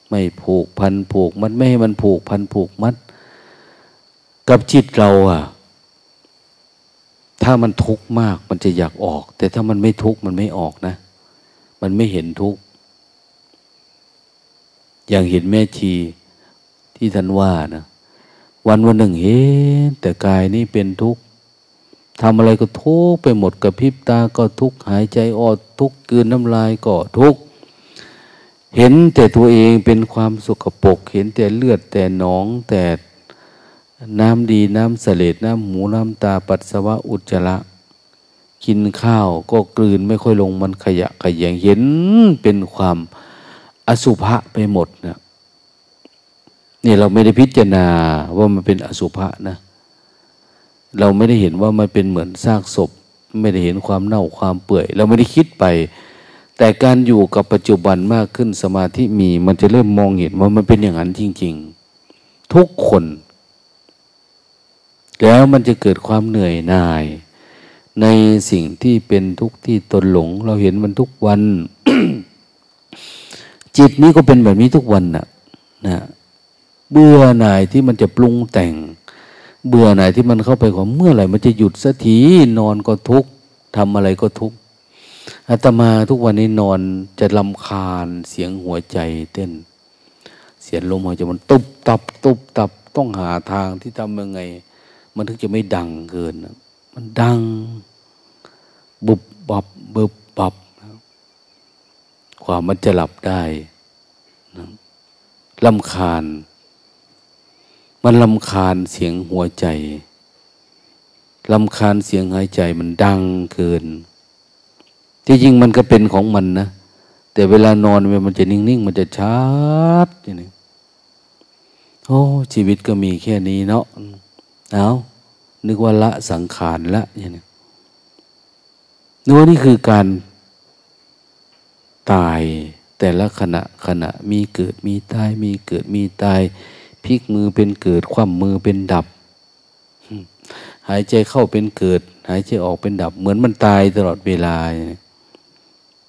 ไม่ผูกพันผูกมัดไม่ให้มันผูกพันผูกมัด กับจิตเราอะถ้ามันทุกข์มากมันจะอยากออก แต่ถ้ามันไม่ทุกข์มันไม่ออกนะ มันไม่เห็นทุกข์อย่างเห็นแม่ชีที่ท่านว่านะวันวันหนึ่งเห็นแต่กายนี่เป็นทุกข์ทำอะไรก็ทุกข์ไปหมดกระพริบตาก็ทุกข์หายใจอดทุกข์กืนน้ำลายก็ทุกข์ เห็นแต่ตัวเองเป็นความสุขปกเห็นแต่เลือดแต่หนองแต่น้ำดีน้ำเสลดน้ำหมูน้ำตาปัสสาวะอุจจาระกินข้าวก็กลืนไม่ค่อยลงมันขยะขยงเห็นเป็นความอสุภะไปหมดนะนี่เราไม่ได้พิจารณาว่ามันเป็นอสุภะนะ เราไม่ได้เห็นว่ามันเป็นเหมือนซากศพ ไม่ได้เห็นความเน่าความเปื่อย เราไม่ได้คิดไป แต่การอยู่กับปัจจุบันมากขึ้นสมาธิมีมันจะเริ่มมองเห็นว่ามันเป็นอย่างนั้นจริง ๆ ทุกคน แล้วมันจะเกิดความเหนื่อยหน่าย ในสิ่งที่เป็นทุกข์ที่ตนหลง เราเห็นมันทุกวัน จิตนี้ก็เป็นแบบนี้ทุกวันนะนะเบื่อหน่ายที่มันจะปรุงแต่ง เบื่อหน่ายที่มันเข้าไปของเมื่อไหร่มันจะหยุดสักทีนอนก็ทุกข์ทำอะไรก็ทุกข์ อาตมาทุกวันนี้นอนจะลำคาญเสียงหัวใจเต้น เสียงลมหัวใจมันตุบตับ ตุบตับต้องหาทางที่ทำยังไง มันถึงจะไม่ดังเกิน มันดัง บุบบับบุบบับความมันจะหลับได้ลำคาญ มันลำคาญเสียงหัวใจลำคาญเสียงหายใจมันดังเกิน ที่จริงมันก็เป็นของมันนะแต่เวลานอนมันจะนิ่งๆมันจะชัดอย่างนี้โอ้ชีวิตก็มีแค่นี้เนาะเอานึกว่าละสังขารละอย่างนี้นึกว่านี่คือการตายแต่ละขณะขณะมีเกิดมีตายมีเกิดมีตายพลิกมือเป็นเกิดคว่ำมือเป็นดับ หายใจเข้าเป็นเกิด หายใจออกเป็นดับ เหมือนมันตายตลอดเวลา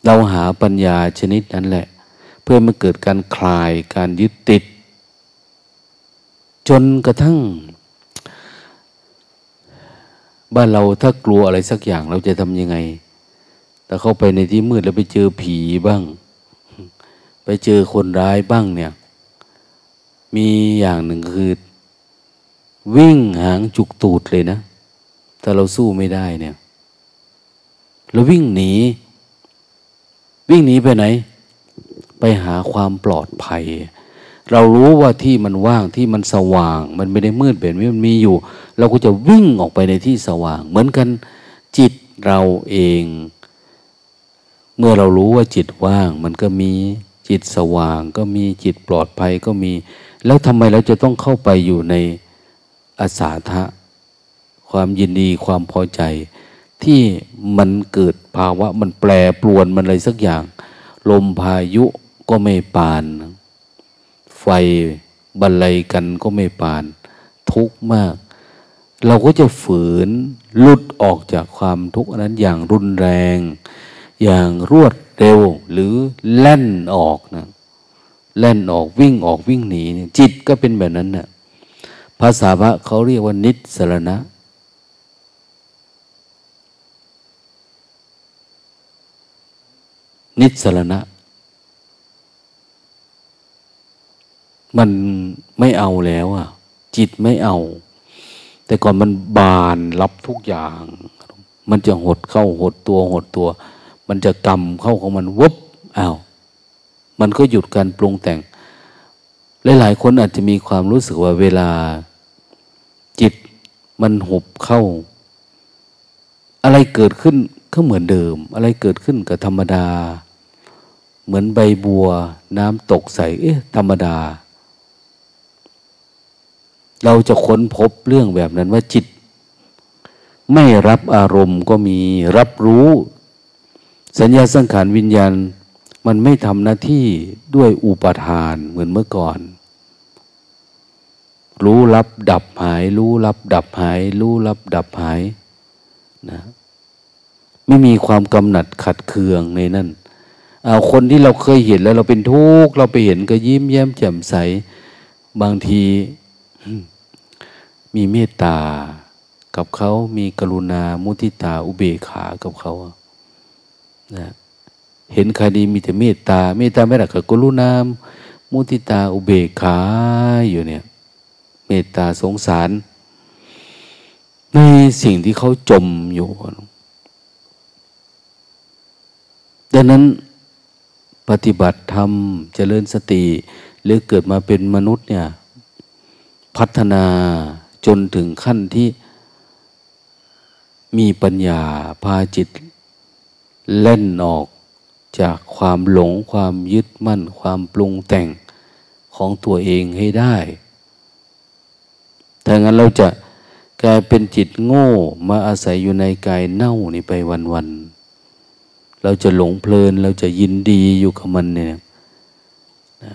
เราหาปัญญาชนิดนั้นแหละ เพื่อมาเกิดการคลายการยึดติด จนกระทั่ง บ้านเราถ้ากลัวอะไรสักอย่างเราจะทำยังไงแต่เข้าไปในที่มืดแล้วไปเจอผีบ้าง ไปเจอคนร้ายบ้างเนี่ย มีอย่างหนึ่งคือวิ่งหางจุกตูดเลยนะ ถ้าเราสู้ไม่ได้เนี่ย เราวิ่งหนี วิ่งหนีไปไหน ไปหาความปลอดภัย เรารู้ว่าที่มันว่างที่มันสว่าง มันไม่ได้มืดแบบนี้มันมีอยู่ เราก็จะวิ่งออกไปในที่สว่าง เหมือนกันจิตเราเอง เมื่อเรารู้ว่าจิตว่าง มันก็มีจิตสว่างก็มีจิตปลอดภัยก็มี แล้วทำไมเราจะต้องเข้าไปอยู่ในอาสาทะความยินดีความพอใจ ที่มันเกิดภาวะมันแปรปรวนมันอะไรสักอย่าง ลมพายุก็ไม่ปาน ไฟบรรลัยกันก็ไม่ปาน ทุกข์มาก เราก็จะฝืนลุดออกจากความทุกข์นั้นอย่างรุนแรง อย่างรวดเร็วหรือแล่นออกนะแล่นออกวิ่งออกวิ่งหนีจิตก็เป็นแบบนั้นนะ่ะภาษาพระเขาเรียกว่านิสรณะ นิสรณะ มันไม่เอาแล้วอะ จิตไม่เอา แต่ก่อนมันบานรับทุกอย่าง มันจะหดเข้าหดตัวหดตัว มันจะกรรมเข้าของมันวุบอ้าวมันก็หยุดการปรุงแต่ง หลายๆคนอาจจะมีความรู้สึกว่าเวลาจิตมันหุบเข้า อะไรเกิดขึ้นก็เหมือนเดิม อะไรเกิดขึ้นก็ธรรมดา เหมือนใบบัว น้ำตกใสเอ๊ะธรรมดา เราจะค้นพบเรื่องแบบนั้นว่าจิต ไม่รับอารมณ์ก็มีรับรู้ สัญญาสังขารวิญญาณ มันไม่ทำหน้าที่ด้วยอุปทานเหมือนเมื่อก่อน รู้รับดับหาย รู้รับดับหาย รู้รับดับหายนะไม่มีความกำหนัดขัดเคืองในนั่น คนที่เราเคยเห็นแล้วเราเป็นทุกข์เราไปเห็นก็ยิ้มแย้มแจ่มใส บางทีมีเมตตากับเขามีกรุณามุทิตาอุเบกขากับเขานะเห็นใครดีมีแต่เมตตา เมตตาไม่หลักกรุณามุติตาอุเบกขาอยู่เนี่ย เมตตาสงสาร ในสิ่งที่เขาจมอยู่ดังนั้น ปฏิบัติธรรมเจริญสติ หรือเกิดมาเป็นมนุษย์เนี่ยพัฒนาจนถึงขั้นที่มีปัญญาพาจิต เล่นออกจากความหลงความยึดมั่น ความปรุงแต่งของตัวเองให้ได้ ถ้างั้นเราจะกลายเป็นจิตโง่มาอาศัยอยู่ในกายเน่านี่ไปวันๆ เราจะหลงเพลิน เราจะยินดีอยู่กับมันเนี่ยนะ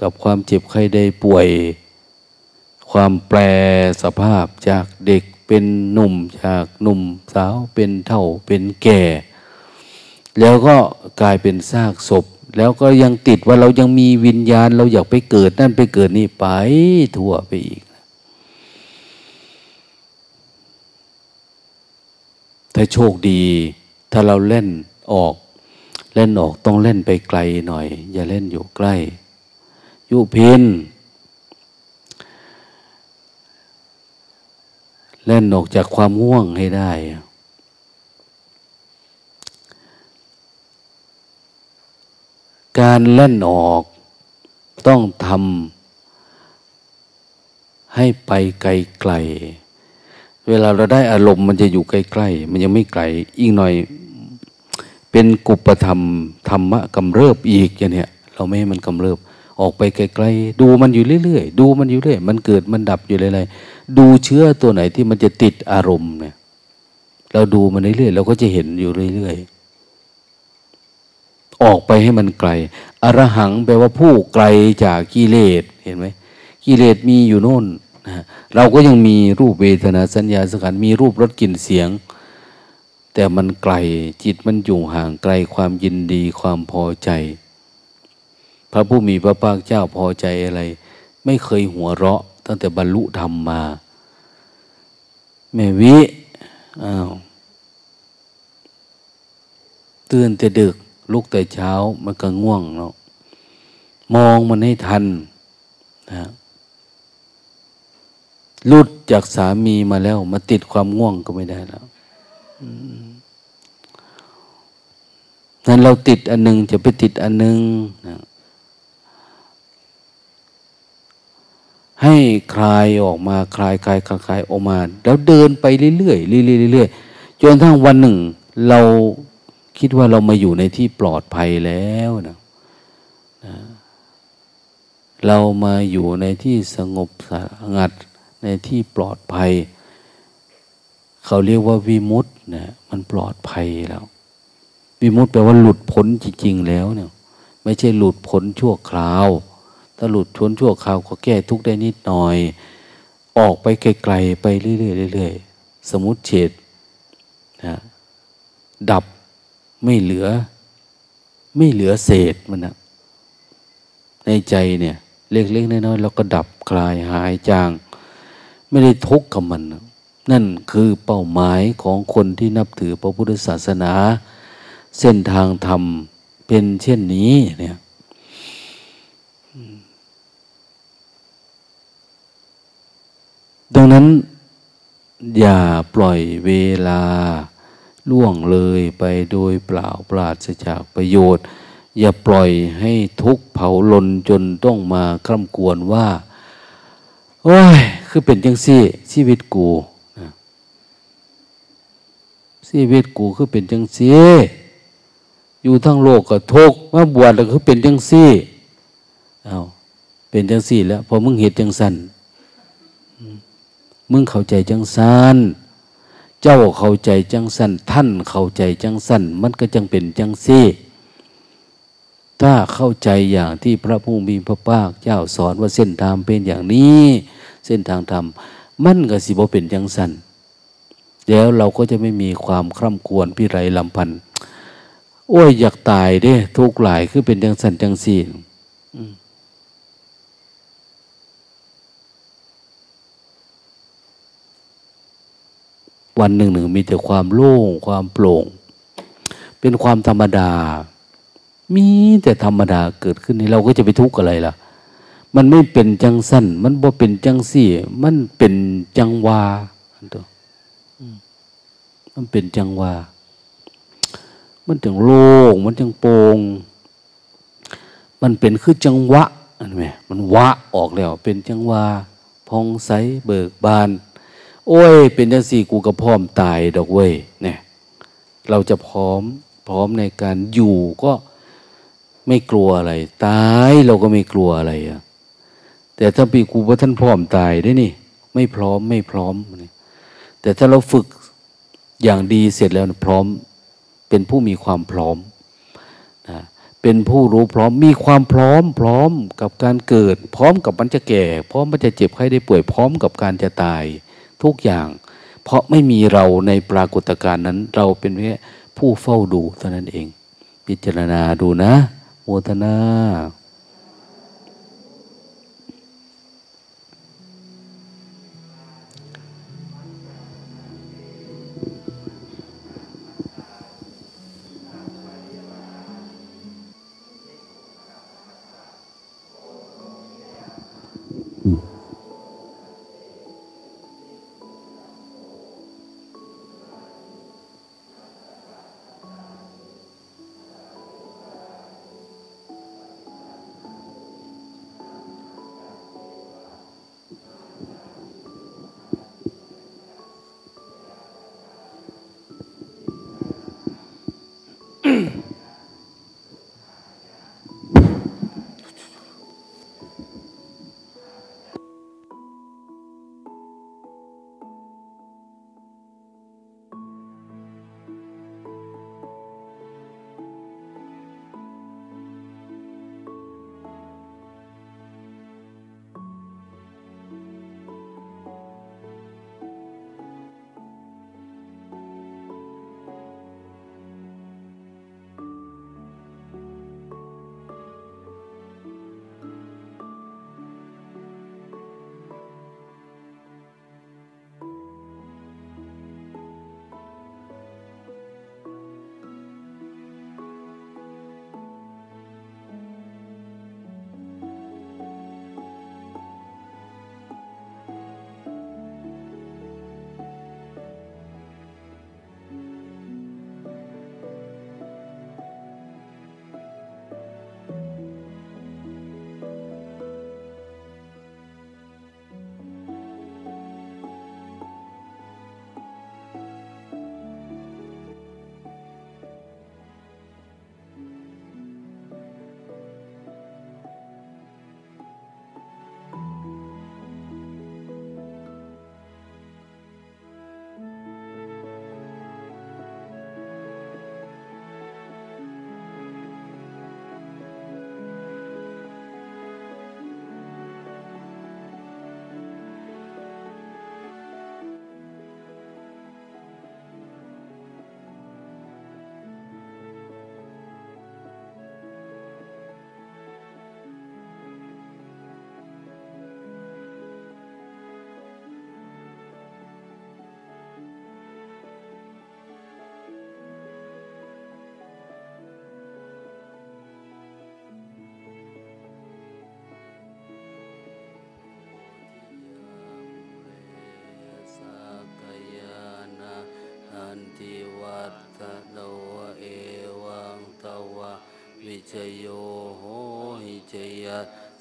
กับความเจ็บไข้ได้ป่วย ความแปรสภาพจากเด็กเป็นหนุ่มจากหนุ่มสาวเป็นเท่าเป็นแก่ แล้วก็กลายเป็นซากศพ แล้วก็ยังติดว่าเรายังมีวิญญาณ เราอยากไปเกิดนั่นไปเกิดนี่ไปทั่วไปอีก ถ้าโชคดี ถ้าเราเล่นออก เล่นออกต้องเล่นไปไกลหน่อย อย่าเล่นอยู่ใกล้ ยุพิน เล่นออกจากความง่วงให้ได้ การเล่นออกต้องทำให้ไปไกลไกลเวลาเราได้อารมณ์มันจะอยู่ใกล้ๆ มันยังไม่ไกล อีกหน่อย เป็นกุปธรรมธรรมะกำเริบอีกอย่างเนี้ยเราไม่ให้มันกำเริบ ออกไปไกลๆดูมันอยู่เรื่อยๆดูมันอยู่เรื่อยมันเกิดมันดับอยู่เรื่อยๆดูเชื้อตัวไหนที่มันจะติดอารมณ์เนี่ย เราดูมันเรื่อยๆเราก็จะเห็นอยู่เรื่อยๆออกไปให้มันไกลอรหังแปลว่าผู้ไกลจากกิเลสเห็นไหมกิเลสมีอยู่โน่นนะเราก็ยังมีรูปเวทนาสัญญาสังขารมีรูปรสกลิ่นเสียง แต่มันไกลจิตมันอยู่ห่างไกลความยินดีความพอใจ พระผู้มีพระภาคเจ้าพอใจอะไร ไม่เคยหัวเราะ ตั้งแต่บรรลุธรรมมา แม่วิอ้าวตื่นแต่ดึก ลุกแต่เช้ามันก็ง่วงเนาะมองมันให้ทันนะลุดจากสามีมาแล้ว มาติดความง่วงก็ไม่ได้แล้ว นั้นเราติดอันนึงจะไปติดอันนึงนะให้คลายออกมาคลายคลายคลายคลายออกมา แล้วเดินไปเรื่อยๆเรื่อยๆเรื่อยๆจนทั้งวันหนึ่ง เราคิดว่าเรามาอยู่ในที่ปลอดภัยแล้วนะเรามาอยู่ในที่สงบสงัดในที่ปลอดภัย เขาเรียกว่าวิมุตต์นะมันปลอดภัยแล้ว วิมุตต์แปลว่าหลุดพ้นจริงๆแล้วเนี่ย ไม่ใช่หลุดพ้นชั่วคราว ถ้าหลุดพ้นชั่วคราวก็แก้ทุกได้นิดหน่อย ออกไปไกลๆไปเรื่อยๆเรื่อยๆสมุติเฉดนะดับไม่เหลือ ไม่เหลือเศษมันนะในใจเนี่ย เล็กๆน้อยๆเราก็ดับคลายหายจาง ไม่ได้ทุกข์กับมัน นั่นคือเป้าหมายของคนที่นับถือพระพุทธศาสนา เส้นทางธรรมเป็นเช่นนี้เนี่ยดังนั้น อย่าปล่อยเวลาล่วงเลยไปโดยเปล่าปราศจากประโยชน์ อย่าปล่อยให้ทุกเผาลนจนต้องมาคร่ำกวนว่า โอ้ย คือเป็นจังซี่ ชีวิตกูชีวิตกูคือเป็นจังซี่ อยู่ทั้งโลกก็ทุกข์มาบวชแล้วคือเป็นจังซี่เอาเป็นจังซี่แล้วพอมึงเหตุจังสันมึงเข้าใจจังสันเจ้าเข้าใจจังสันท่านเข้าใจจังสันมันก็จังเป็นจังซี่ ถ้าเข้าใจอย่างที่พระผู้มีพระภาคเจ้าสอนว่าเส้นทางเป็นอย่างนี้ เส้นทางธรรมมันก็สิบ่เป็นจังสันแล้วเราก็จะไม่มีความคร่ำควรพิไรลำพันธ โอ้ยอยากตายเด้ ทุกหลายคือเป็นจังสันจังสี่วันหนึ่งหนึ่งมีแต่ความโล่งความโปร่ง เป็นความธรรมดา มีแต่ธรรมดาเกิดขึ้นนี่เราก็จะไปทุกข์อะไรล่ะ มันไม่เป็นจังสั้นมันบ่เป็นจังสี่ มันเป็นจังวาตัวมันเป็นจังวา มันจังโล่งมันจังโปร่งมันเป็นคือจังวะอันไหมมันวะออกแล้วเป็นจังวาพองใสเบิกบาน โอ้ย เป็นจังสี่กูก็พร้อมตายดอกเว้ยเนี่ยเราจะพร้อมพร้อมในการอยู่ก็ไม่กลัวอะไร ตายเราก็ไม่กลัวอะไรอะแต่ถ้าปีกูว่าท่านพร้อมตายได้นี่ ไม่พร้อมไม่พร้อม แต่ถ้าเราฝึกอย่างดีเสร็จแล้วพร้อม เป็นผู้มีความพร้อมนะเป็นผู้รู้พร้อมมีความพร้อม พร้อมกับการเกิด พร้อมกับมันจะแก่ พร้อมมันจะเจ็บไข้ได้ป่วยพร้อมกับการจะตาย ทุกอย่าง เพราะไม่มีเราในปรากฏการณ์นั้น เราเป็นแค่ผู้เฝ้าดูเท่านั้นเอง พิจารณาดูนะโมทนา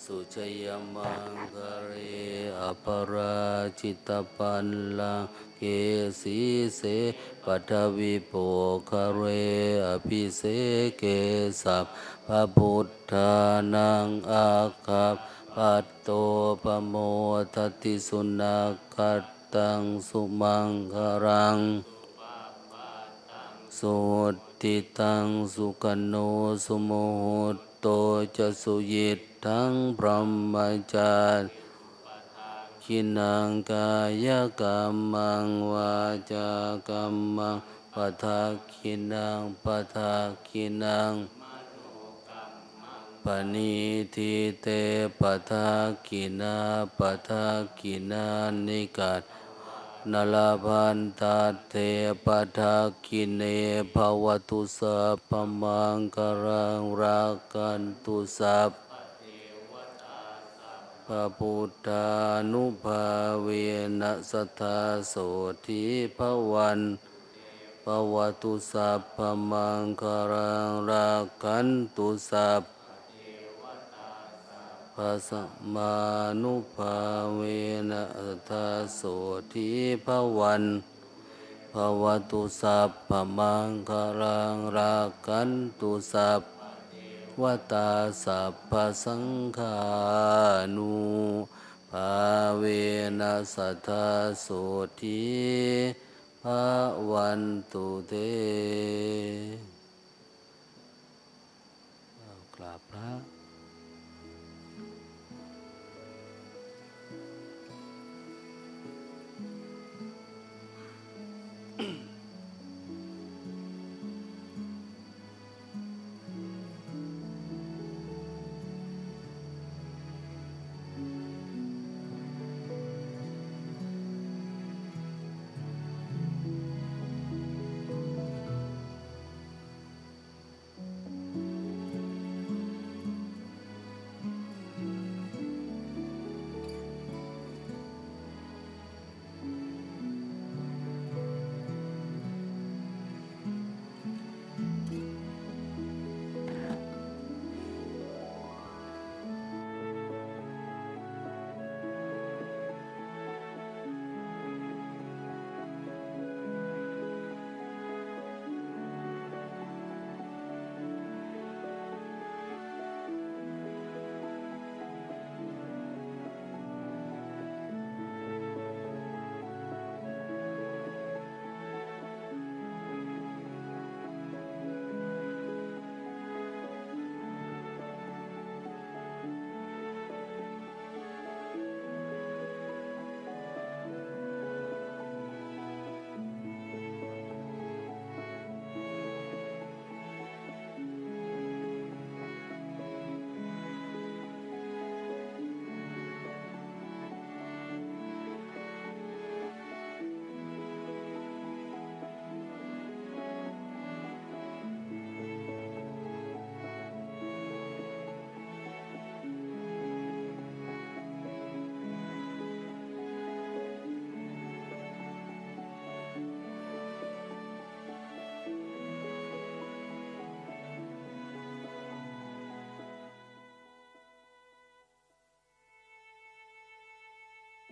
สุชยมังคเรอปราจิตปันลังเกสีเสปัทวิโปคเรอภิเสเกสัพพระพุทธานังอาคับปัตโตปโมทติสุนักัตตังสุมังคารังสุติตังสุกโนสุโมหโตจะสุยิต ทังพรหมจารคินังกายกรรมังวาจากรรมังปะทาคินังปะทาคินังปณิทิเตปะทาคินาปะทาคินานิกัตนลาพันตาเทปะทาคินเนภวตุสัพพมังกรังรักกันตุสัพ พระพุทธานุภาเวนัสทธาโสธิภวันภวตุสัพพมังคารังรักกันตุสัพพระสัมมานุภาเวนัสทธาโสธิภวันภวตุสัพพมังคารังรักกันตุสัพ วตาสัพพสังฆานุภาเวนัสทธาโสทิภาวันตุเตกราบพระ